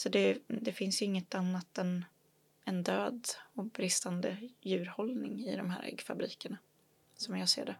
Så det, det finns ju inget annat än en död och bristande djurhållning i de här äggfabrikerna, som jag ser det.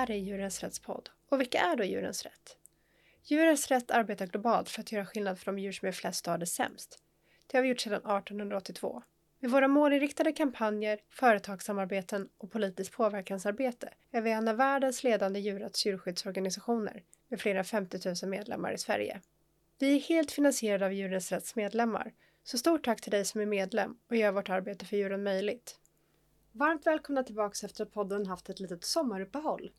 Här är Djurens Rätts podd. Och vilka är då Djurens Rätt? Djurens Rätt arbetar globalt för att göra skillnad för de djur som är flest har det sämst. Det har vi gjort sedan 1882. Med våra målinriktade kampanjer, företagssamarbeten och politiskt påverkansarbete är vi en av världens ledande djurrätts djurskyddsorganisationer med flera 50 000 medlemmar i Sverige. Vi är helt finansierade av Djurens Rätts medlemmar, så stort tack till dig som är medlem och gör vårt arbete för djuren möjligt. Varmt välkomna tillbaka efter att podden haft ett litet sommaruppehåll.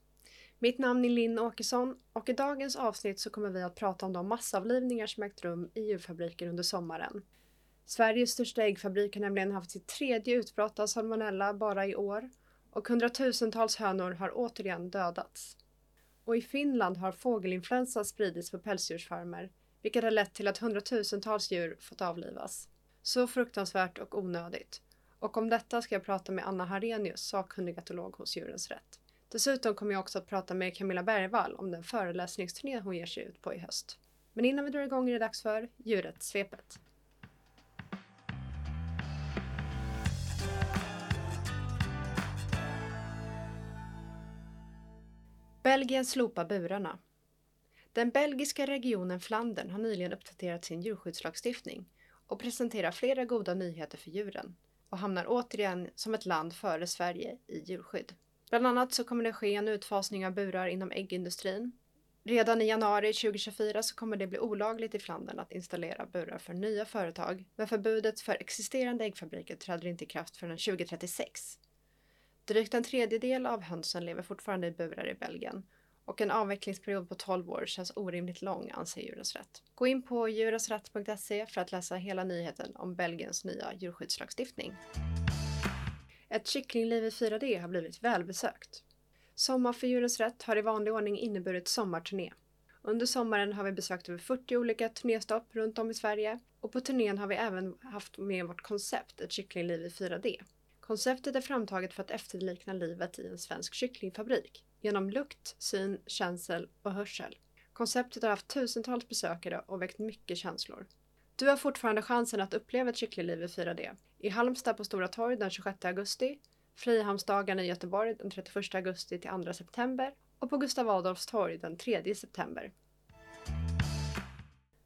Mitt namn är Linn Åkesson och i dagens avsnitt så kommer vi att prata om de massavlivningar som ägt rum i djurfabriker under sommaren. Sveriges största äggfabrik har nämligen haft sitt tredje utbrott av salmonella bara i år och hundratusentals hönor har återigen dödats. Och i Finland har fågelinfluensa spridits på pälsdjursfarmer vilket har lett till att hundratusentals djur fått avlivas. Så fruktansvärt och onödigt. Och om detta ska jag prata med Anna Harenius, sakkunnig etolog hos Djurens Rätt. Dessutom kommer jag också att prata med Camilla Bergvall om den föreläsningsturné hon ger sig ut på i höst. Men innan vi drar igång är det dags för Djurrättssvepet. Belgien slopar burarna. Den belgiska regionen Flandern har nyligen uppdaterat sin djurskyddslagstiftning och presenterar flera goda nyheter för djuren och hamnar återigen som ett land före Sverige i djurskydd. Bland annat så kommer det ske en utfasning av burar inom äggindustrin. Redan i januari 2024 så kommer det bli olagligt i Flandern att installera burar för nya företag, men förbudet för existerande äggfabriker träder inte i kraft förrän 2036. Drygt en tredjedel av hönsen lever fortfarande i burar i Belgien och en avvecklingsperiod på 12 år känns orimligt lång anser Djurens Rätt. Gå in på djurensrätt.se för att läsa hela nyheten om Belgiens nya djurskyddslagstiftning. Ett kycklingliv i 4D har blivit välbesökt. Sommar för Djurens Rätt har i vanlig ordning inneburit sommarturné. Under sommaren har vi besökt över 40 olika turnéstopp runt om i Sverige och på turnén har vi även haft med vårt koncept Ett kycklingliv i 4D. Konceptet är framtaget för att efterlikna livet i en svensk kycklingfabrik genom lukt, syn, känsel och hörsel. Konceptet har haft tusentals besökare och väckt mycket känslor. Du har fortfarande chansen att uppleva ett kycklingliv i 4D. I Halmstad på Stora torg den 26 augusti, Frihamnsdagarna i Göteborg den 31 augusti till 2 september och på Gustav Adolfs torg den 3 september.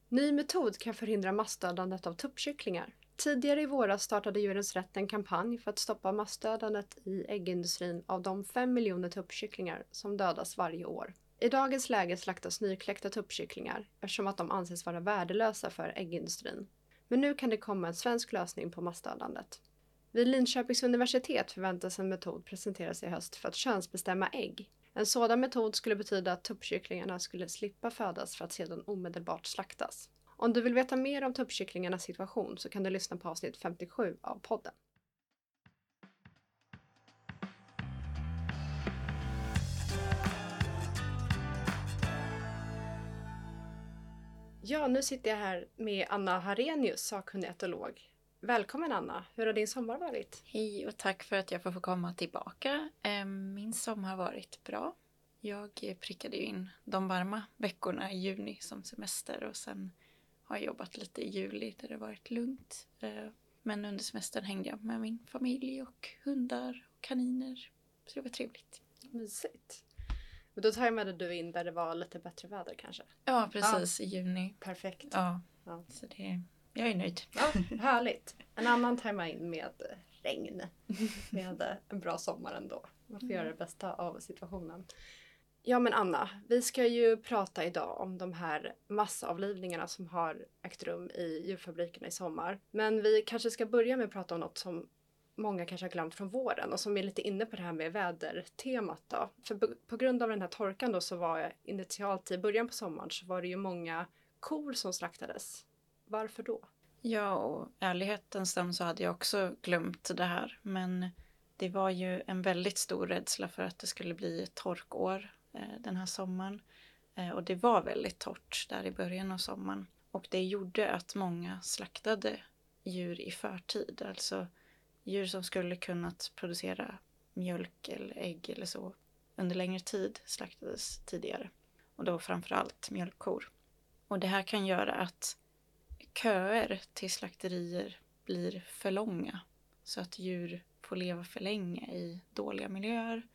Ny metod kan förhindra massdödandet av tuppkycklingar. Tidigare i våras startade Djurens Rätt en kampanj för att stoppa massdödandet i äggindustrin av de 5 miljoner tuppkycklingar som dödas varje år. I dagens läge slaktas nykläckta tuppkycklingar eftersom att de anses vara värdelösa för äggindustrin. Men nu kan det komma en svensk lösning på massdödandet. Vid Linköpings universitet förväntas en metod presenteras i höst för att könsbestämma ägg. En sådan metod skulle betyda att tuppkycklingarna skulle slippa födas för att sedan omedelbart slaktas. Om du vill veta mer om tuppkycklingarnas situation så kan du lyssna på avsnitt 57 av podden. Ja, nu sitter jag här med Anna Harenius, sakkunnig etolog. Välkommen Anna! Hur har din sommar varit? Hej och tack för att jag får få komma tillbaka. Ehm, min sommar har varit bra. Jag prickade ju in de varma veckorna i juni som semester och sen har jobbat lite i juli där det varit lugnt. Eh, men under semestern hängde jag med min familj och hundar och kaniner. Så det var trevligt. Mysigt. Men då dig du in där det var lite bättre väder kanske? Ja, precis. Ja. I juni. Perfekt. Ja. ja. Så det, jag är nöjd. Ja, härligt. En annan tar man in med regn. Med en bra sommar ändå. Man får mm. göra det bästa av situationen. Ja men Anna, vi ska ju prata idag om de här massavlivningarna som har ägt rum i djurfabrikerna i sommar. Men vi kanske ska börja med att prata om något som många kanske har glömt från våren och som är lite inne på det här med vädertemat då. För på grund av den här torkan då så var initialt i början på sommaren så var det ju många kor som slaktades. Varför då? Ja, och ärlighetens namn så hade jag också glömt det här. Men det var ju en väldigt stor rädsla för att det skulle bli ett torkår eh, den här sommaren. Eh, och det var väldigt torrt där i början av sommaren. Och det gjorde att många slaktade djur i förtid. Alltså djur som skulle kunnat producera mjölk eller ägg eller så under längre tid slaktades tidigare. Och då framförallt mjölkkor. Och det här kan göra att köer till slakterier blir för långa. Så att djur får leva för länge i dåliga miljöer.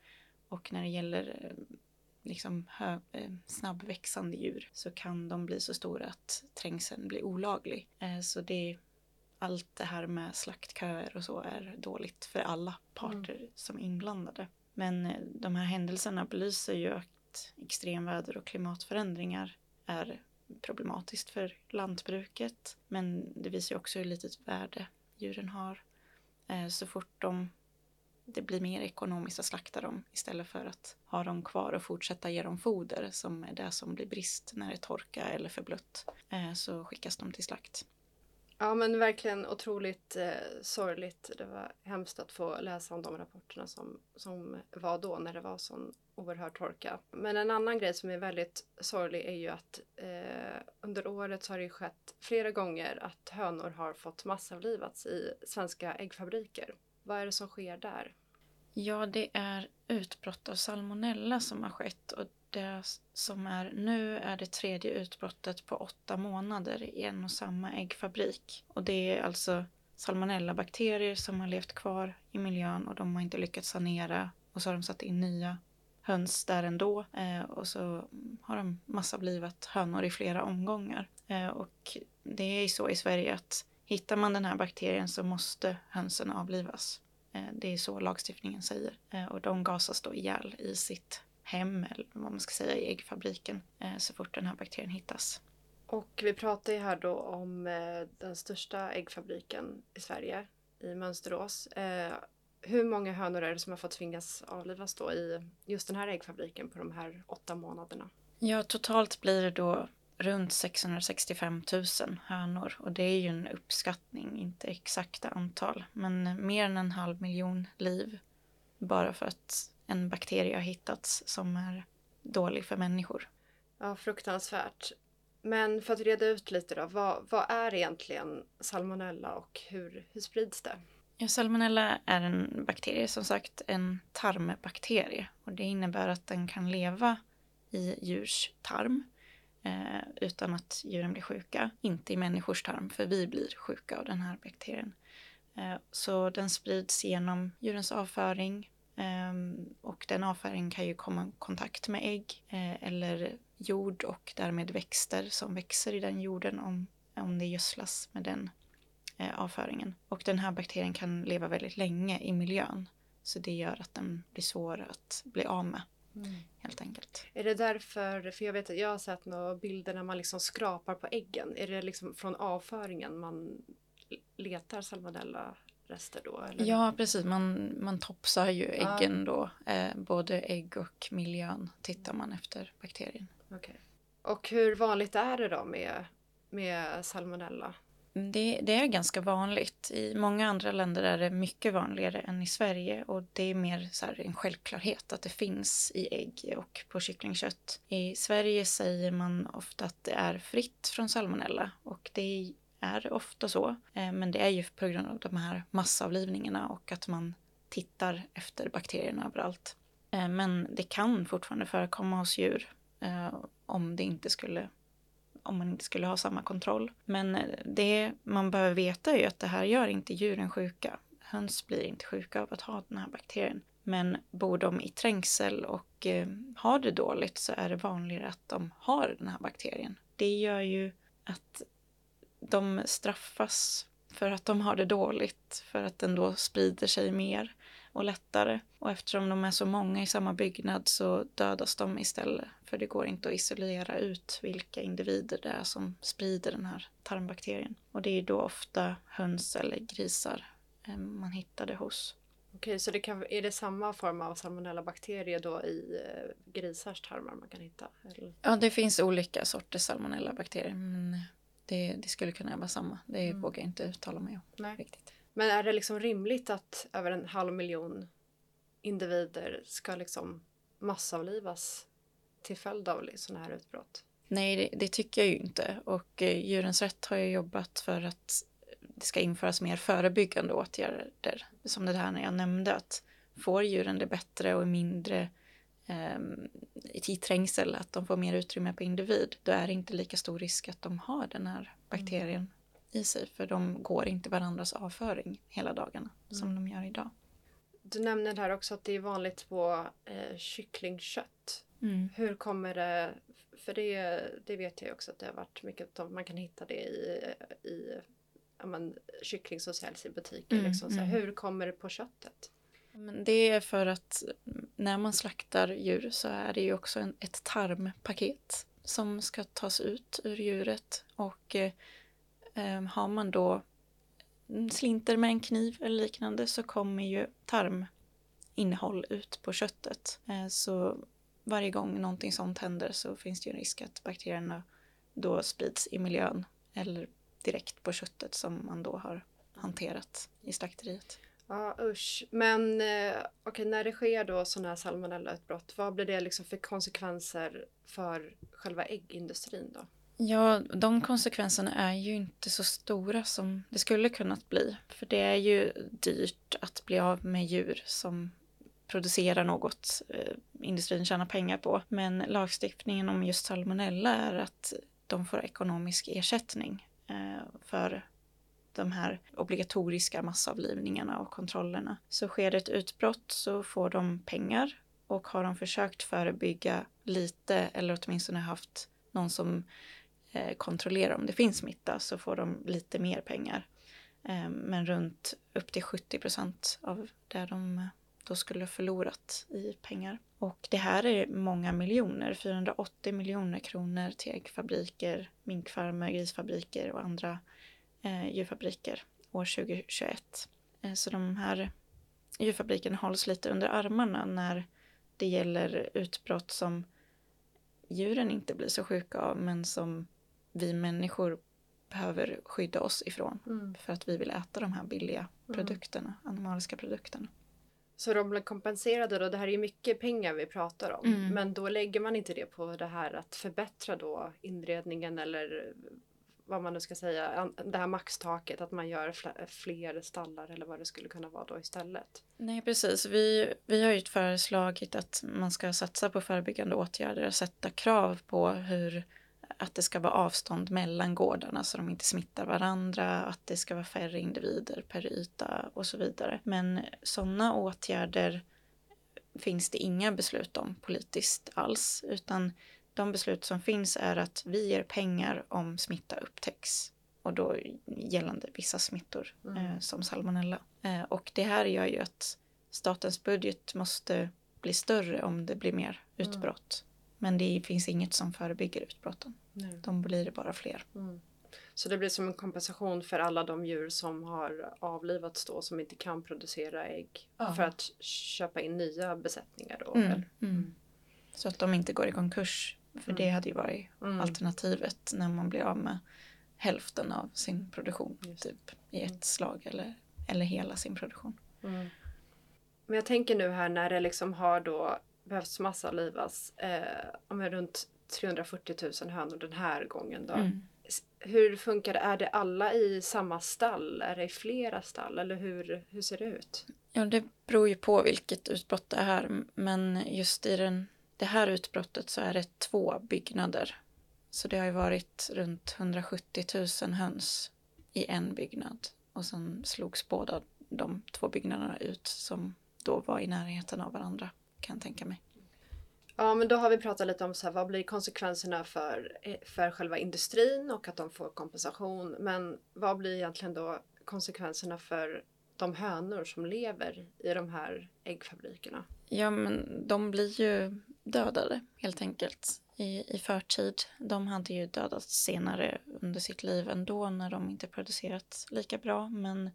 Och när det gäller eh, liksom hö, eh, snabbväxande djur så kan de bli så stora att trängseln blir olaglig. Eh, så det allt det här med slaktköer och så är dåligt för alla parter mm. som är inblandade. Men eh, de här händelserna belyser ju att extremväder och klimatförändringar är problematiskt för lantbruket. Men det visar ju också hur litet värde djuren har. Eh, så fort de, det blir mer ekonomiskt att slakta dem istället för att ha dem kvar och fortsätta ge dem foder som är det som blir brist när det är torka eller för blött eh, så skickas de till slakt. Ja men verkligen otroligt eh, sorgligt. Det var hemskt att få läsa om de rapporterna som, som var då när det var sån oerhörd torka. Men en annan grej som är väldigt sorglig är ju att eh, under året så har det skett flera gånger att hönor har fått massavlivats i svenska äggfabriker. Vad är det som sker där? Ja, det är utbrott av salmonella som har skett och det som är nu är det tredje utbrottet på åtta månader i en och samma äggfabrik. Och det är alltså salmonellabakterier som har levt kvar i miljön och de har inte lyckats sanera och så har de satt in nya höns där ändå eh, och så har de massavlivat hönor i flera omgångar. Eh, och det är ju så i Sverige att hittar man den här bakterien så måste hönsen avlivas. Eh, det är så lagstiftningen säger. Eh, och de gasas då ihjäl i sitt hem eller vad man ska säga i äggfabriken eh, så fort den här bakterien hittas. Och vi pratar ju här då om eh, den största äggfabriken i Sverige i Mönsterås. Eh, hur många hönor är det som har fått tvingas avlivas då i just den här äggfabriken på de här åtta månaderna? Ja, totalt blir det då runt 665 000 hönor och det är ju en uppskattning, inte exakta antal, men mer än en halv miljon liv bara för att en bakterie har hittats som är dålig för människor. Ja, fruktansvärt. Men för att reda ut lite då, vad, vad är egentligen salmonella och hur, hur sprids det? Ja, salmonella är en bakterie, som sagt en tarmbakterie. Och det innebär att den kan leva i djurs tarm eh, utan att djuren blir sjuka. Inte i människors tarm, för vi blir sjuka av den här bakterien. Eh, så den sprids genom djurens avföring, och den avföringen kan ju komma i kontakt med ägg eh, eller jord och därmed växter som växer i den jorden om, om det gödslas med den eh, avföringen. Och den här bakterien kan leva väldigt länge i miljön. Så det gör att den blir svår att bli av med. Mm. Helt enkelt. Är det därför, för jag vet att jag har sett några bilder när man liksom skrapar på äggen. Är det liksom från avföringen man letar salmonella rester då? Eller? Ja, precis. Man, man topsar ju äggen ja. då. Eh, både ägg och miljön tittar man efter bakterien. Okay. Och hur vanligt är det då med, med salmonella? Det, det, är ganska vanligt. I många andra länder är det mycket vanligare än i Sverige och det är mer så en självklarhet att det finns i ägg och på kycklingkött. I Sverige säger man ofta att det är fritt från salmonella och det är ofta så. Eh, men det är ju på grund av de här massavlivningarna och att man tittar efter bakterierna överallt. Eh, men det kan fortfarande förekomma hos djur eh, om det inte skulle om man inte skulle ha samma kontroll. Men det man behöver veta är ju att det här gör inte djuren sjuka. Höns blir inte sjuka av att ha den här bakterien. Men bor de i trängsel och har det dåligt så är det vanligare att de har den här bakterien. Det gör ju att de straffas för att de har det dåligt, för att den då sprider sig mer och lättare. Och eftersom de är så många i samma byggnad så dödas de istället. För det går inte att isolera ut vilka individer det är som sprider den här tarmbakterien. Och det är då ofta höns eller grisar eh, man hittar det hos. Okej, så det kan, är det samma form av salmonellabakterier då i eh, grisars tarmar man kan hitta? Eller? Ja, det finns olika sorters salmonellabakterier. Men det, det skulle kunna vara samma. Det mm. vågar jag inte uttala mig om. Nej. Riktigt. Men är det liksom rimligt att över en halv miljon individer ska liksom massavlivas till följd av sådana här utbrott? Nej, det, det, tycker jag ju inte. Och eh, Djurens Rätt har ju jobbat för att det ska införas mer förebyggande åtgärder. Som det här när jag nämnde att får djuren det bättre och mindre eh, i trängsel, att de får mer utrymme på individ, då är det inte lika stor risk att de har den här bakterien mm. i sig. För de går inte varandras avföring hela dagarna mm. som de gör idag. Du nämner här också att det är vanligt på eh, kycklingkött. Mm. Hur kommer det, för det, det vet jag också att det har varit mycket, man kan hitta det i, i ja, kyckling som säljs i butiker. Mm, liksom. Så mm. Hur kommer det på köttet? Men det är för att när man slaktar djur så är det ju också en, ett tarmpaket som ska tas ut ur djuret och eh, ehm, har man då slinter med en kniv eller liknande så kommer ju tarminnehåll ut på köttet. Eh, så varje gång någonting sånt händer så finns det ju en risk att bakterierna då sprids i miljön eller direkt på köttet som man då har hanterat i slakteriet. Ja usch. Men eh, okay, när det sker då sådana här salmonellautbrott, vad blir det liksom för konsekvenser för själva äggindustrin då? Ja, de konsekvenserna är ju inte så stora som det skulle kunnat bli. För det är ju dyrt att bli av med djur som producerar något eh, industrin tjänar pengar på. Men lagstiftningen om just salmonella är att de får ekonomisk ersättning eh, för de här obligatoriska massavlivningarna och kontrollerna. Så sker det ett utbrott så får de pengar och har de försökt förebygga lite eller åtminstone haft någon som eh, kontrollerar om det finns smitta så får de lite mer pengar. Ehm, men runt upp till 70 procent av det de eh, då skulle förlorat i pengar. Och det här är många miljoner, 480 miljoner kronor till äggfabriker, minkfarmer, grisfabriker och andra djurfabriker år 2021. Eh, så de här djurfabrikerna hålls lite under armarna när det gäller utbrott som djuren inte blir så sjuka av men som vi människor behöver skydda oss ifrån mm. för att vi vill äta de här billiga mm. produkterna, animaliska produkterna. Så de blir kompenserade då, det här är ju mycket pengar vi pratar om, mm. men då lägger man inte det på det här att förbättra då inredningen eller vad man nu ska säga, det här maxtaket, att man gör fler stallar eller vad det skulle kunna vara då istället. Nej, precis. Vi, vi har ju föreslagit att man ska satsa på förebyggande åtgärder och sätta krav på hur att det ska vara avstånd mellan gårdarna så de inte smittar varandra, att det ska vara färre individer per yta och så vidare. Men sådana åtgärder finns det inga beslut om politiskt alls, utan de beslut som finns är att vi ger pengar om smitta upptäcks och då gällande vissa smittor mm. eh, som salmonella. Eh, och det här gör ju att statens budget måste bli större om det blir mer mm. utbrott. Mm. Men det finns inget som förebygger utbrotten. Nej. De blir bara fler. Mm. Så det blir som en kompensation för alla de djur som har avlivats då som inte kan producera ägg ja. för att köpa in nya besättningar då? Mm. Mm. Så att de inte går i konkurs. För det mm. hade ju varit mm. alternativet när man blir av med hälften av sin produktion typ i ett slag eller, eller hela sin produktion. Men jag tänker nu här när det liksom har då behövts massavlivas eh, runt 340 000 hönor den här gången då. Mm. Hur funkar det? Är det alla i samma stall? Är det i flera stall? Eller hur, hur ser det ut? Ja, det beror ju på vilket utbrott det är. Men just i den, det här utbrottet så är det två byggnader. Så det har ju varit runt 170 000 höns i en byggnad. Och sen slogs båda de två byggnaderna ut som då var i närheten av varandra kan jag tänka mig. Ja, men då har vi pratat lite om så här, vad blir konsekvenserna för, för själva industrin och att de får kompensation. Men vad blir egentligen då konsekvenserna för de hönor som lever i de här äggfabrikerna? Ja, men de blir ju dödade helt enkelt i, i förtid. De hade ju dödats senare under sitt liv ändå när de inte producerat lika bra. Men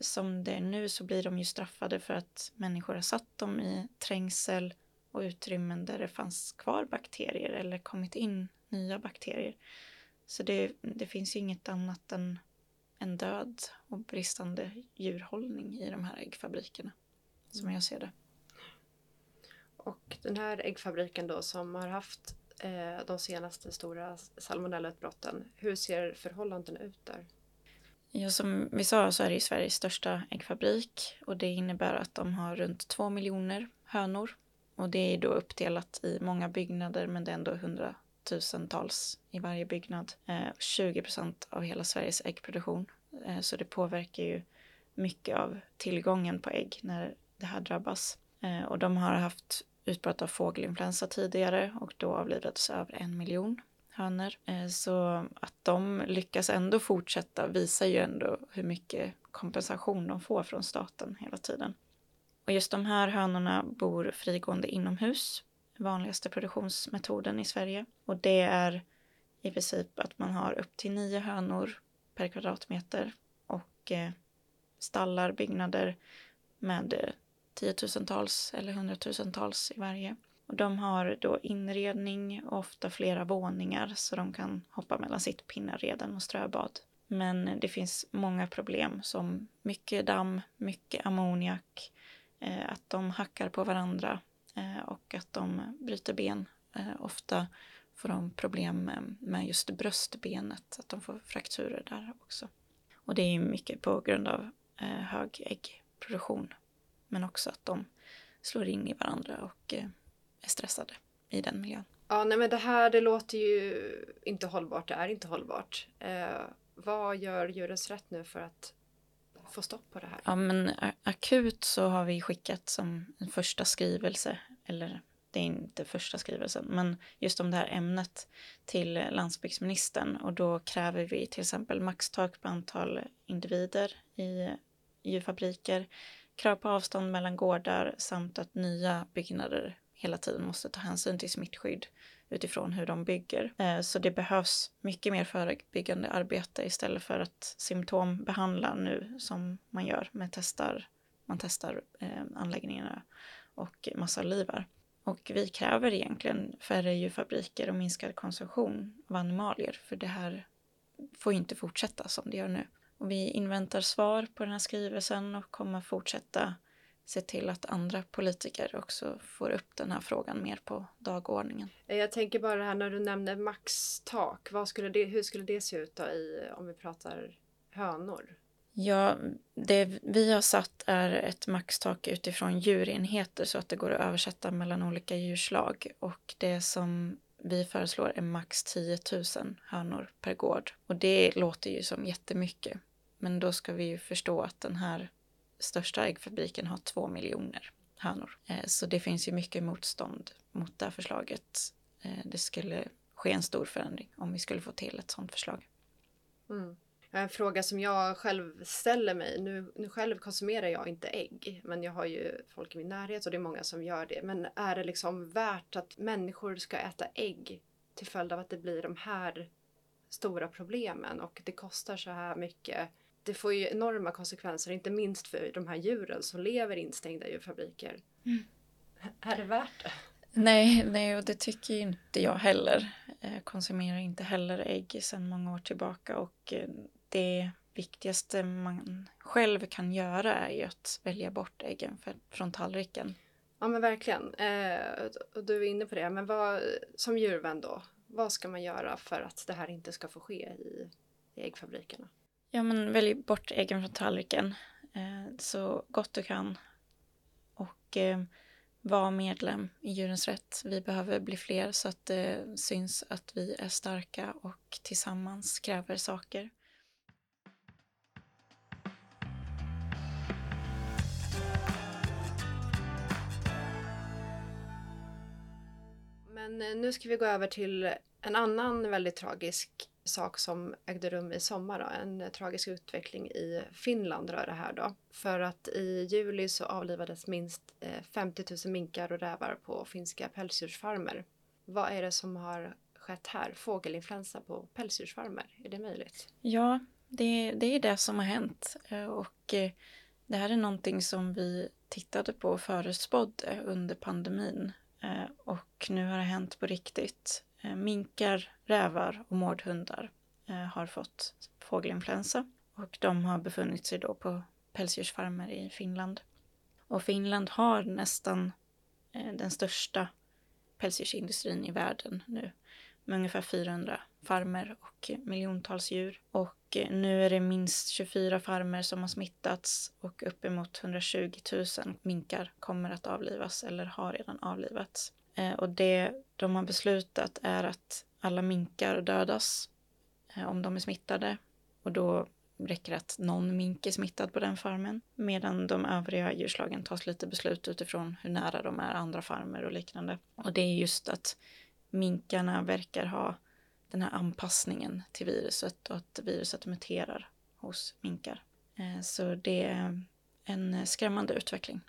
som det är nu så blir de ju straffade för att människor har satt dem i trängsel och utrymmen där det fanns kvar bakterier eller kommit in nya bakterier. Så det, det finns ju inget annat än en död och bristande djurhållning i de här äggfabrikerna, som jag ser det. Och Den här äggfabriken då som har haft eh, de senaste stora salmonellautbrotten, hur ser förhållandena ut där? Ja, som vi sa så är det Sveriges största äggfabrik och det innebär att de har runt två miljoner hönor. Och det är då uppdelat i många byggnader men det är ändå hundratusentals i varje byggnad. Eh, 20 procent av hela Sveriges äggproduktion. Eh, så det påverkar ju mycket av tillgången på ägg när det här drabbas. Eh, och de har haft utbrott av fågelinfluensa tidigare och då avlivades över en miljon hönor. Eh, så att de lyckas ändå fortsätta visar ju ändå hur mycket kompensation de får från staten hela tiden. Och just de här hönorna bor frigående inomhus, vanligaste produktionsmetoden i Sverige. Och det är i princip att man har upp till nio hönor per kvadratmeter och eh, stallar, byggnader med eh, tiotusentals eller hundratusentals i varje. Och de har då inredning och ofta flera våningar så de kan hoppa mellan sittpinnareden och ströbad. Men det finns många problem som mycket damm, mycket ammoniak, eh, att de hackar på varandra eh, och att de bryter ben. Eh, ofta får de problem eh, med just bröstbenet, att de får frakturer där också. Och det är mycket på grund av eh, hög äggproduktion. Men också att de slår in i varandra och är stressade i den miljön. Ja, nej men det här det låter ju inte hållbart. Det är inte hållbart. Eh, vad gör Djurens Rätt nu för att få stopp på det här? Ja, men akut så har vi skickat som en första skrivelse, eller det är inte första skrivelsen, men just om det här ämnet till landsbygdsministern och då kräver vi till exempel maxtak på antal individer i djurfabriker, krav på avstånd mellan gårdar samt att nya byggnader hela tiden måste ta hänsyn till smittskydd utifrån hur de bygger. Eh, så det behövs mycket mer förebyggande arbete istället för att symptombehandla nu som man gör med testar, man testar eh, anläggningarna och massavlivar. Och vi kräver egentligen färre djurfabriker och minskad konsumtion av animalier för det här får inte fortsätta som det gör nu. Och vi inväntar svar på den här skrivelsen och kommer fortsätta se till att andra politiker också får upp den här frågan mer på dagordningen. Jag tänker bara det här när du nämner maxtak, vad skulle det, hur skulle det se ut då i, om vi pratar hönor? Ja, det vi har satt är ett maxtak utifrån djurenheter så att det går att översätta mellan olika djurslag och det som vi föreslår är max 10 000 hönor per gård. Och det låter ju som jättemycket. Men då ska vi ju förstå att den här största äggfabriken har 2 miljoner hönor. Eh, så det finns ju mycket motstånd mot det här förslaget. Eh, det skulle ske en stor förändring om vi skulle få till ett sådant förslag. Mm. En fråga som jag själv ställer mig, nu, nu själv konsumerar jag inte ägg, men jag har ju folk i min närhet och det är många som gör det. Men är det liksom värt att människor ska äta ägg till följd av att det blir de här stora problemen och det kostar så här mycket det får ju enorma konsekvenser, inte minst för de här djuren som lever instängda i djurfabriker. Mm. Är det värt det? Nej, nej, och det tycker inte jag heller. Jag konsumerar inte heller ägg sedan många år tillbaka och eh, det viktigaste man själv kan göra är ju att välja bort äggen från tallriken. Ja men verkligen. Eh, du är inne på det. Men vad, som djurvän då, vad ska man göra för att det här inte ska få ske i, i äggfabrikerna? Ja, men välj bort äggen från tallriken eh, så gott du kan. Och eh, var medlem i Djurens Rätt. Vi behöver bli fler så att det syns att vi är starka och tillsammans kräver saker. Men eh, nu ska vi gå över till en annan väldigt tragisk sak som ägde rum i sommar. Då. En eh, tragisk utveckling i Finland rör det här då. För att i juli så avlivades minst eh, 50 000 minkar och rävar på finska pälsdjursfarmer. Vad är det som har skett här? Fågelinfluensa på pälsdjursfarmer, är det möjligt? Ja, det, det är det som har hänt. Och det här är någonting som vi tittade på och förutspådde under pandemin. Eh, och nu har det hänt på riktigt. Eh, minkar, rävar och mårdhundar eh, har fått fågelinfluensa och de har befunnit sig då på pälsdjursfarmer i Finland. Och Finland har nästan den största pälsdjursindustrin i världen nu med ungefär 400 farmer och miljontals djur. Och eh, nu är det minst 24 farmer som har smittats och uppemot 120 000 minkar kommer att avlivas eller har redan avlivats. Eh, och det de har beslutat är att alla minkar dödas eh, om de är smittade och då räcker det att någon mink är smittad på den farmen medan de övriga djurslagen tas lite beslut utifrån hur nära de är andra farmer och liknande. Och det är just att minkarna verkar ha den här anpassningen till viruset och att viruset muterar hos minkar. Eh, så det är en skrämmande utveckling.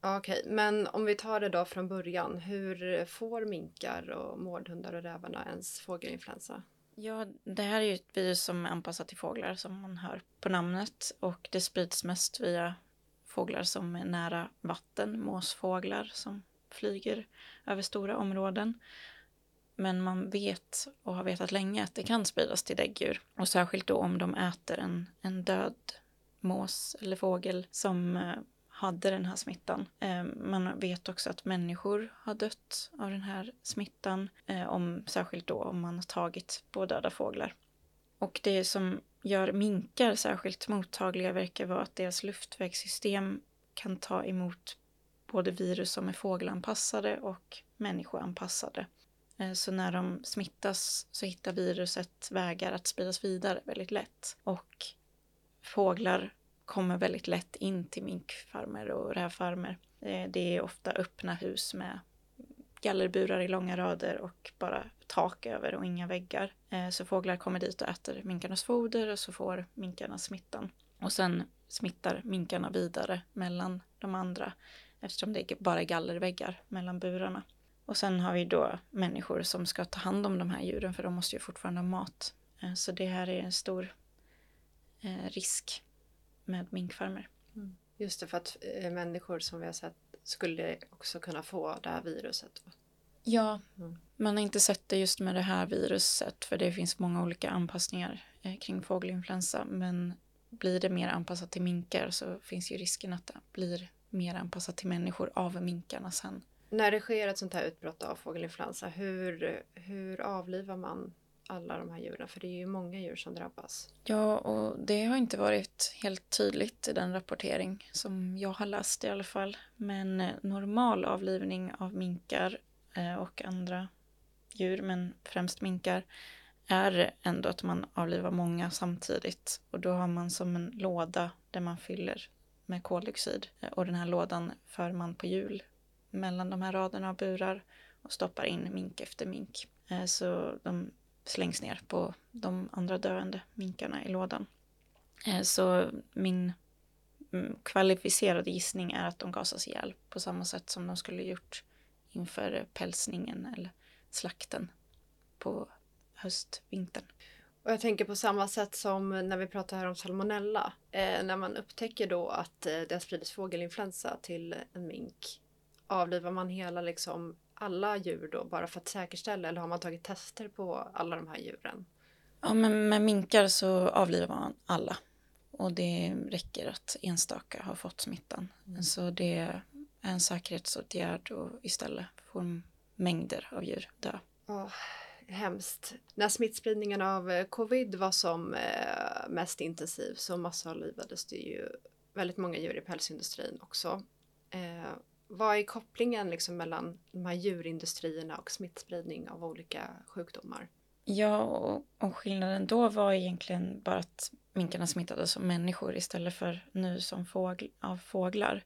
Okej, men om vi tar det då från början. Hur får minkar och mårdhundar och rävarna ens fågelinfluensa? Ja, det här är ju ett virus som är anpassat till fåglar som man hör på namnet och det sprids mest via fåglar som är nära vatten, måsfåglar som flyger över stora områden. Men man vet och har vetat länge att det kan spridas till däggdjur. Och särskilt då om de äter en, en död mås eller fågel som eh, hade den här smittan. Eh, man vet också att människor har dött av den här smittan, eh, om, särskilt då om man har tagit på döda fåglar. Och det som gör minkar särskilt mottagliga verkar vara att deras luftvägssystem kan ta emot både virus som är fågelanpassade och människoanpassade. Eh, så när de smittas så hittar viruset vägar att spridas vidare väldigt lätt. Och fåglar kommer väldigt lätt in till minkfarmer och rävfarmer. Eh, det är ofta öppna hus med gallerburar i långa rader och bara tak över och inga väggar. Eh, så fåglar kommer dit och äter minkarnas foder och så får minkarna smittan. Och sen smittar minkarna vidare mellan de andra eftersom det bara är gallerväggar mellan burarna. Och sen har vi då människor som ska ta hand om de här djuren för de måste ju fortfarande ha mat. Eh, så det här är en stor eh, risk med minkfarmer. Mm. Just det, för att eh, människor som vi har sett skulle också kunna få det här viruset. Ja, mm. man har inte sett det just med det här viruset för det finns många olika anpassningar kring fågelinfluensa. Men blir det mer anpassat till minkar så finns ju risken att det blir mer anpassat till människor av minkarna sen. När det sker ett sånt här utbrott av fågelinfluensa, hur, hur avlivar man alla de här djuren? För det är ju många djur som drabbas. Ja, och det har inte varit helt tydligt i den rapportering som jag har läst i alla fall. Men eh, normal avlivning av minkar eh, och andra djur, men främst minkar, är ändå att man avlivar många samtidigt. Och då har man som en låda där man fyller med koldioxid. Eh, och den här lådan för man på hjul mellan de här raderna av burar och stoppar in mink efter mink. Eh, så de slängs ner på de andra döende minkarna i lådan. Eh, så min mm, kvalificerade gissning är att de gasas ihjäl på samma sätt som de skulle gjort inför pälsningen eller slakten på höstvintern. Och jag tänker på samma sätt som när vi pratar här om salmonella. Eh, när man upptäcker då att eh, det har spridits fågelinfluensa till en mink. Avlivar man hela liksom alla djur då bara för att säkerställa eller har man tagit tester på alla de här djuren? Ja, men med minkar så avlivar man alla. Och det räcker att enstaka har fått smittan. Mm. Så det är en säkerhetsåtgärd och istället får mängder av djur dö. Oh, hemskt. När smittspridningen av eh, covid var som eh, mest intensiv så massavlivades det ju väldigt många djur i pälsindustrin också. Vad är kopplingen liksom mellan de här djurindustrierna och smittspridning av olika sjukdomar? Ja, och, och skillnaden då var egentligen bara att minkarna smittades som människor istället för nu som fågl av fåglar.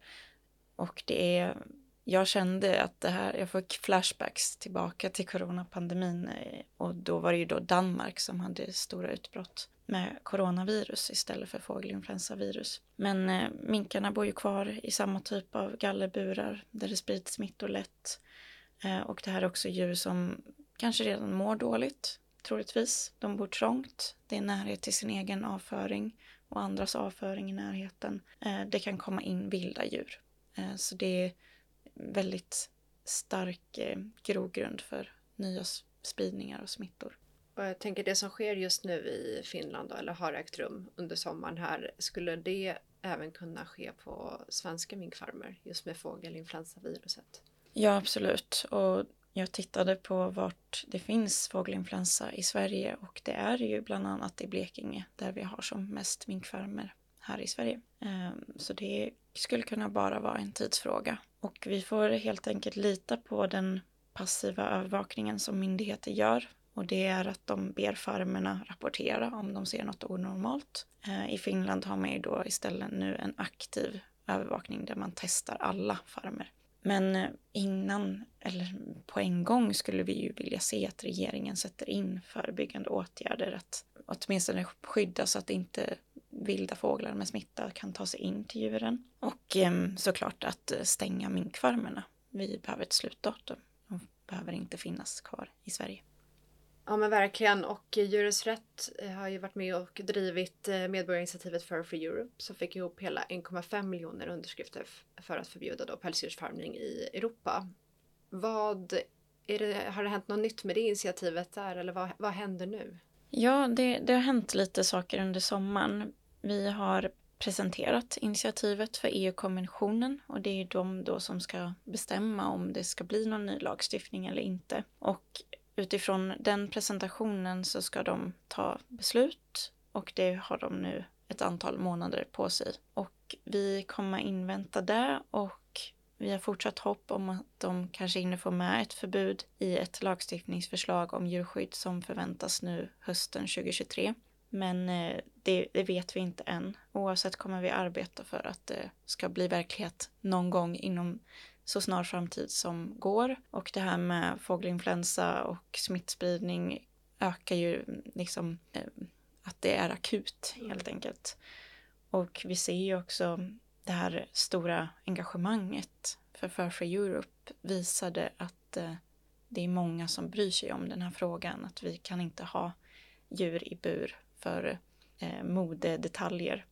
Och det är jag kände att det här, jag fick flashbacks tillbaka till coronapandemin och då var det ju då Danmark som hade stora utbrott med coronavirus istället för fågelinfluensavirus. Men eh, minkarna bor ju kvar i samma typ av gallerburar där det sprids smittor lätt. Eh, och det här är också djur som kanske redan mår dåligt, troligtvis. De bor trångt, det är närhet till sin egen avföring och andras avföring i närheten. Eh, det kan komma in vilda djur. Eh, så det är väldigt stark eh, grogrund för nya spridningar och smittor. Och jag tänker det som sker just nu i Finland då, eller har ägt rum under sommaren här, skulle det även kunna ske på svenska minkfarmer just med fågelinfluensaviruset? Ja, absolut. Och jag tittade på vart det finns fågelinfluensa i Sverige och det är ju bland annat i Blekinge där vi har som mest minkfarmer här i Sverige. Ehm, så det skulle kunna bara vara en tidsfråga. Och vi får helt enkelt lita på den passiva övervakningen som myndigheter gör. Och det är att de ber farmerna rapportera om de ser något onormalt. Ehm, I Finland har man ju då istället nu en aktiv övervakning där man testar alla farmer. Men eh, innan, eller på en gång, skulle vi ju vilja se att regeringen sätter in förebyggande åtgärder. Att åtminstone skydda så att inte vilda fåglar med smitta kan ta sig in till djuren. Och ehm, såklart att eh, stänga minkfarmerna. Vi behöver ett slutdatum. De behöver inte finnas kvar i Sverige. Ja men verkligen och Djurens Rätt eh, har ju varit med och drivit eh, medborgarinitiativet Fur for Europe som fick ihop hela 1,5 miljoner underskrifter för att förbjuda då pälsdjursfarmning i Europa. Vad är det, har det hänt något nytt med det initiativet där eller vad, vad händer nu? Ja, det, det har hänt lite saker under sommaren. Vi har presenterat initiativet för EU-kommissionen och det är de då som ska bestämma om det ska bli någon ny lagstiftning eller inte. Och utifrån den presentationen så ska de ta beslut och det har de nu ett antal månader på sig. Och vi kommer invänta det och vi har fortsatt hopp om att de kanske hinner få med ett förbud i ett lagstiftningsförslag om djurskydd som förväntas nu hösten 2023. Men eh, det, det, vet vi inte än. Oavsett kommer vi arbeta för att det ska bli verklighet någon gång inom så snar framtid som går. Och det här med fågelinfluensa och smittspridning ökar ju liksom eh, att det är akut helt enkelt. Och vi ser ju också det här stora engagemanget för Fur Europe visade att det är många som bryr sig om den här frågan, att vi kan inte ha djur i bur för eh, modedetaljer.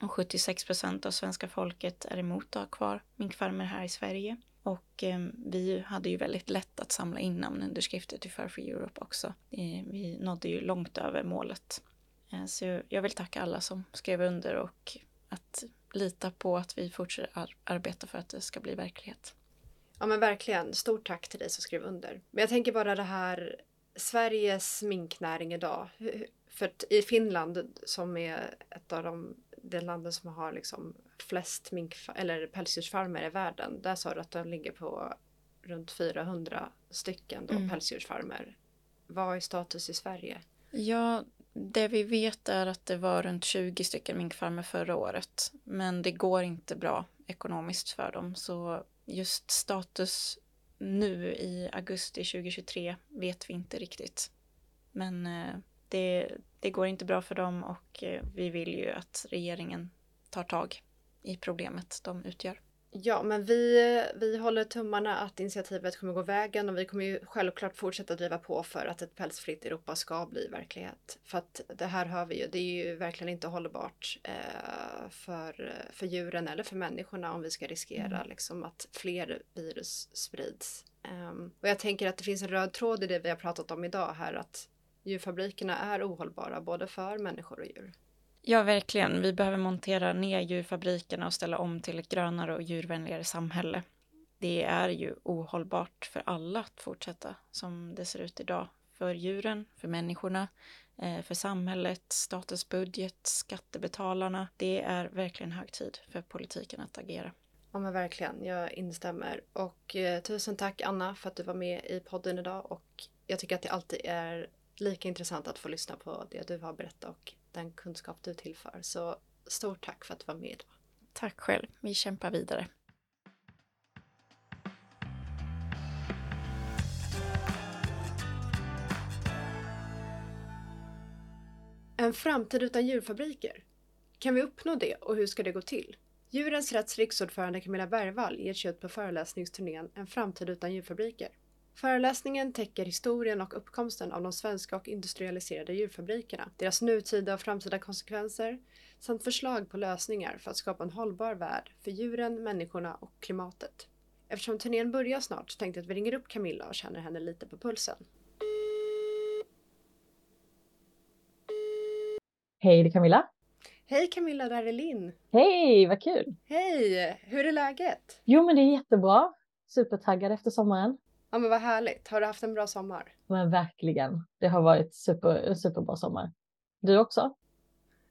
Och 76 procent av svenska folket är emot att ha kvar minkfarmer här i Sverige. Och eh, vi hade ju väldigt lätt att samla in namnunderskrifter till Fair for Europe också. Eh, vi nådde ju långt över målet. Eh, så jag vill tacka alla som skrev under och att lita på att vi fortsätter ar arbeta för att det ska bli verklighet. Ja men verkligen. Stort tack till dig som skrev under. Men jag tänker bara det här Sveriges minknäring idag. För i Finland som är ett av de det landet som har liksom flest mink eller pälsdjursfarmer i världen. Där sa du att de ligger på runt 400 stycken då, mm. pälsdjursfarmer. Vad är status i Sverige? Ja, det vi vet är att det var runt 20 stycken minkfarmer förra året. Men det går inte bra ekonomiskt för dem. Så just status nu i augusti 2023 vet vi inte riktigt. Men eh, det, det går inte bra för dem och eh, vi vill ju att regeringen tar tag i problemet de utgör. Ja, men vi, vi håller tummarna att initiativet kommer gå vägen och vi kommer ju självklart fortsätta driva på för att ett pälsfritt Europa ska bli verklighet. För att det här hör vi ju, det är ju verkligen inte hållbart eh, för, för djuren eller för människorna om vi ska riskera mm. liksom att fler virus sprids. Um, och jag tänker att det finns en röd tråd i det vi har pratat om idag här att djurfabrikerna är ohållbara både för människor och djur. Ja, verkligen. Vi behöver montera ner djurfabrikerna och ställa om till ett grönare och djurvänligare samhälle. Det är ju ohållbart för alla att fortsätta som det ser ut idag. För djuren, för människorna, eh, för samhället, statens budget, skattebetalarna. Det är verkligen hög tid för politiken att agera. Ja men verkligen, jag instämmer. Och eh, tusen tack Anna för att du var med i podden idag och jag tycker att det alltid är lika intressant att få lyssna på det du har berättat och den kunskap du tillför. Så stort tack för att du var med. Tack själv. Vi kämpar vidare. En framtid utan djurfabriker? Kan vi uppnå det och hur ska det gå till? Djurens Rätts riksordförande Camilla Bergvall ger sig ut på föreläsningsturnén En framtid utan djurfabriker. Föreläsningen täcker historien och uppkomsten av de svenska och industrialiserade djurfabrikerna, deras nutida och framtida konsekvenser samt förslag på lösningar för att skapa en hållbar värld för djuren, människorna och klimatet. Eftersom turnén börjar snart tänkte jag att vi ringer upp Camilla och känner henne lite på pulsen. Hej, det är Camilla. Hej Camilla, där är Linn. Hej, vad kul. Hej, hur är läget? Jo, men det är jättebra. Supertaggad efter sommaren. Ja men vad härligt. Har du haft en bra sommar? Men verkligen. Det har varit super, superbra sommar. Du också?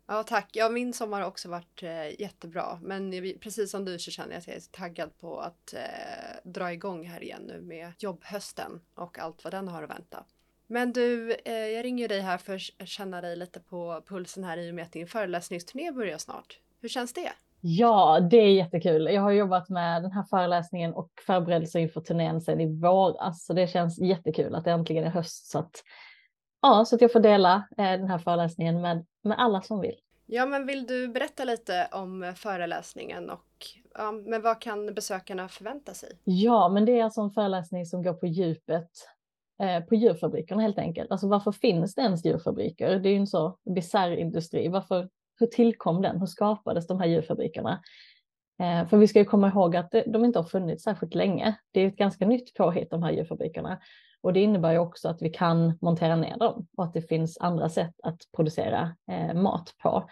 Ja tack. Ja min sommar har också varit eh, jättebra. Men jag, precis som du så känner jag att jag är taggad på att eh, dra igång här igen nu med jobbhösten och allt vad den har att vänta. Men du, eh, jag ringer dig här för att känna dig lite på pulsen här i och med att din föreläsningsturné börjar snart. Hur känns det? Ja, det är jättekul. Jag har jobbat med den här föreläsningen och förberedelser inför turnén sedan i våras, så det känns jättekul att det äntligen är höst så att, ja, så att jag får dela eh, den här föreläsningen med, med alla som vill. Ja, men vill du berätta lite om föreläsningen och ja, men vad kan besökarna förvänta sig? Ja, men det är alltså en föreläsning som går på djupet eh, på djurfabrikerna helt enkelt. Alltså varför finns det ens djurfabriker? Det är ju en så bisarr industri. Varför hur tillkom den? Hur skapades de här djurfabrikerna? Eh, för vi ska ju komma ihåg att de inte har funnits särskilt länge. Det är ett ganska nytt påhitt de här djurfabrikerna och det innebär ju också att vi kan montera ner dem och att det finns andra sätt att producera eh, mat på.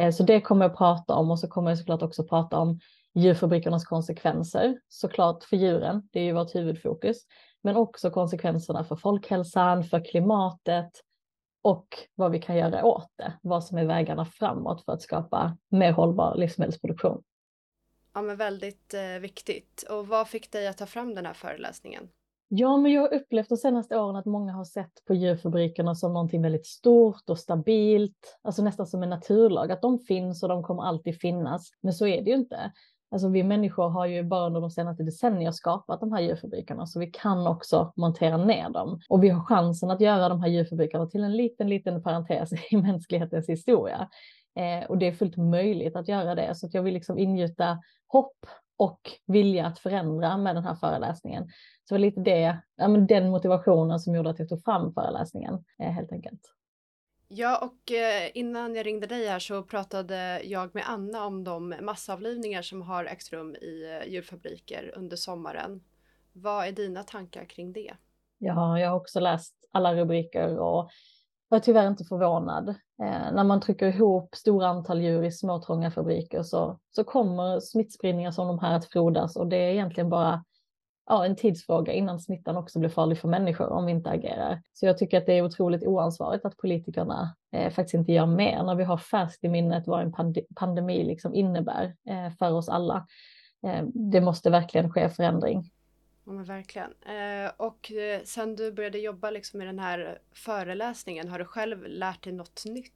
Eh, så det kommer jag prata om och så kommer jag såklart också prata om djurfabrikernas konsekvenser, såklart för djuren, det är ju vårt huvudfokus, men också konsekvenserna för folkhälsan, för klimatet, och vad vi kan göra åt det, vad som är vägarna framåt för att skapa mer hållbar livsmedelsproduktion. Ja, men väldigt eh, viktigt. Och vad fick dig att ta fram den här föreläsningen? Ja, men jag har upplevt de senaste åren att många har sett på djurfabrikerna som någonting väldigt stort och stabilt, alltså nästan som en naturlag, att de finns och de kommer alltid finnas. Men så är det ju inte. Alltså vi människor har ju bara under de senaste decennierna skapat de här djurfabrikerna så vi kan också montera ner dem. Och vi har chansen att göra de här djurfabrikerna till en liten, liten parentes i mänsklighetens historia. Eh, och det är fullt möjligt att göra det. Så att jag vill liksom ingjuta hopp och vilja att förändra med den här föreläsningen. Så det var lite det, ja, men den motivationen som gjorde att jag tog fram föreläsningen eh, helt enkelt. Ja, och eh, innan jag ringde dig här så pratade jag med Anna om de massavlivningar som har ägt rum i eh, djurfabriker under sommaren. Vad är dina tankar kring det? Ja, jag har också läst alla rubriker och jag är tyvärr inte förvånad. Eh, när man trycker ihop stora antal djur i små trånga fabriker så, så kommer smittspridningar som de här att frodas och det är egentligen bara ja, en tidsfråga innan smittan också blir farlig för människor om vi inte agerar. Så jag tycker att det är otroligt oansvarigt att politikerna eh, faktiskt inte gör mer när vi har färskt i minnet vad en pand pandemi liksom innebär eh, för oss alla. Eh, det måste verkligen ske förändring. Ja, men verkligen. Eh, och eh, sen du började jobba liksom med den här föreläsningen, har du själv lärt dig något nytt?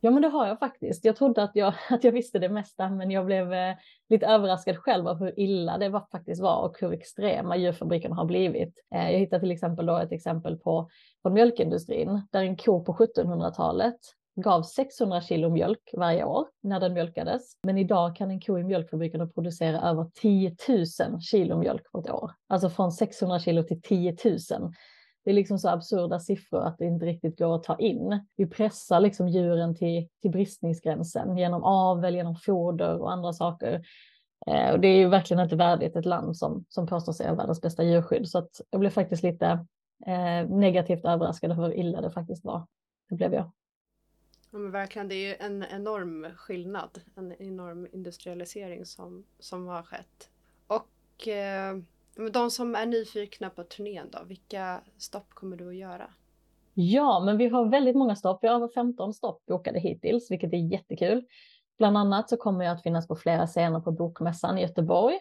Ja, men det har jag faktiskt. Jag trodde att jag, att jag visste det mesta, men jag blev eh, lite överraskad själv av hur illa det var, faktiskt var och hur extrema djurfabrikerna har blivit. Eh, jag hittade till exempel då ett exempel på från mjölkindustrin där en ko på 1700-talet gav 600 kilo mjölk varje år när den mjölkades. Men idag kan en ko i mjölkfabrikerna producera över 10 000 kilo mjölk på ett år. Alltså från 600 kilo till 10 000. Det är liksom så absurda siffror att det inte riktigt går att ta in. Vi pressar liksom djuren till, till bristningsgränsen genom avel, genom foder och andra saker. Eh, och det är ju verkligen inte värdigt ett land som, som påstår sig ha världens bästa djurskydd. Så att jag blev faktiskt lite eh, negativt överraskad över hur illa det faktiskt var. Det blev jag. Ja, men verkligen, det är ju en enorm skillnad, en enorm industrialisering som, som har skett. Och eh, de som är nyfikna på turnén då, vilka stopp kommer du att göra? Ja, men vi har väldigt många stopp. Vi har över 15 stopp bokade hittills, vilket är jättekul. Bland annat så kommer jag att finnas på flera scener på Bokmässan i Göteborg.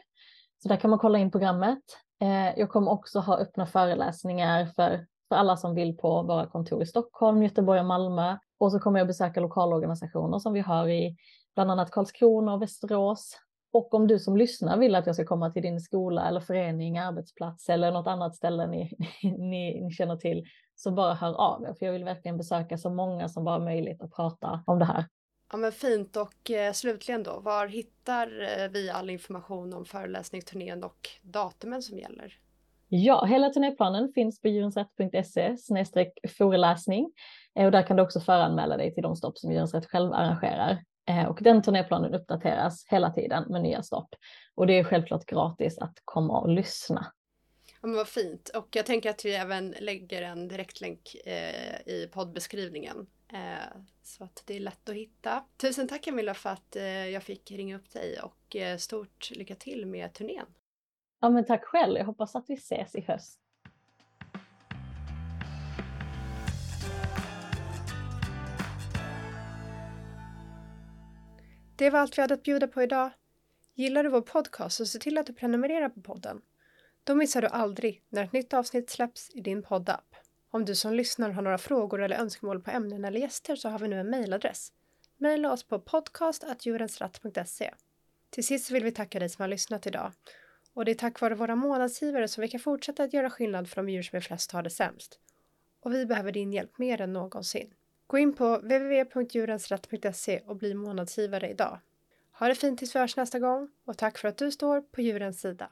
Så där kan man kolla in programmet. Eh, jag kommer också ha öppna föreläsningar för, för alla som vill på våra kontor i Stockholm, Göteborg och Malmö. Och så kommer jag besöka lokalorganisationer som vi har i bland annat Karlskrona och Västerås, och om du som lyssnar vill att jag ska komma till din skola eller förening, arbetsplats eller något annat ställe ni, ni, ni känner till, så bara hör av er. För jag vill verkligen besöka så många som bara möjligt och prata om det här. Ja men fint och eh, slutligen då, var hittar eh, vi all information om föreläsningsturnén och datumen som gäller? Ja, hela turnéplanen finns på djurensrätt.se föreläsning eh, och där kan du också föranmäla dig till de stopp som Djurens Rätt själv arrangerar. Eh, och den turnéplanen uppdateras hela tiden med nya stopp. Och det är självklart gratis att komma och lyssna. Ja, men vad fint. Och jag tänker att vi även lägger en direktlänk eh, i poddbeskrivningen. Eh, så att det är lätt att hitta. Tusen tack Camilla för att eh, jag fick ringa upp dig och eh, stort lycka till med turnén. Ja men tack själv. Jag hoppas att vi ses i höst. Det var allt vi hade att bjuda på idag. Gillar du vår podcast så se till att du prenumererar på podden. Då missar du aldrig när ett nytt avsnitt släpps i din poddapp. Om du som lyssnar har några frågor eller önskemål på ämnen eller gäster så har vi nu en mejladress. Mejla oss på podcast.djurensratt.se. Till sist vill vi tacka dig som har lyssnat idag. Och det är tack vare våra månadsgivare som vi kan fortsätta att göra skillnad för de djur som är flest har det sämst. Och vi behöver din hjälp mer än någonsin. Gå in på www.djurensrätt.se och bli månadsgivare idag. Ha det fint tills vi hörs nästa gång och tack för att du står på djurens sida.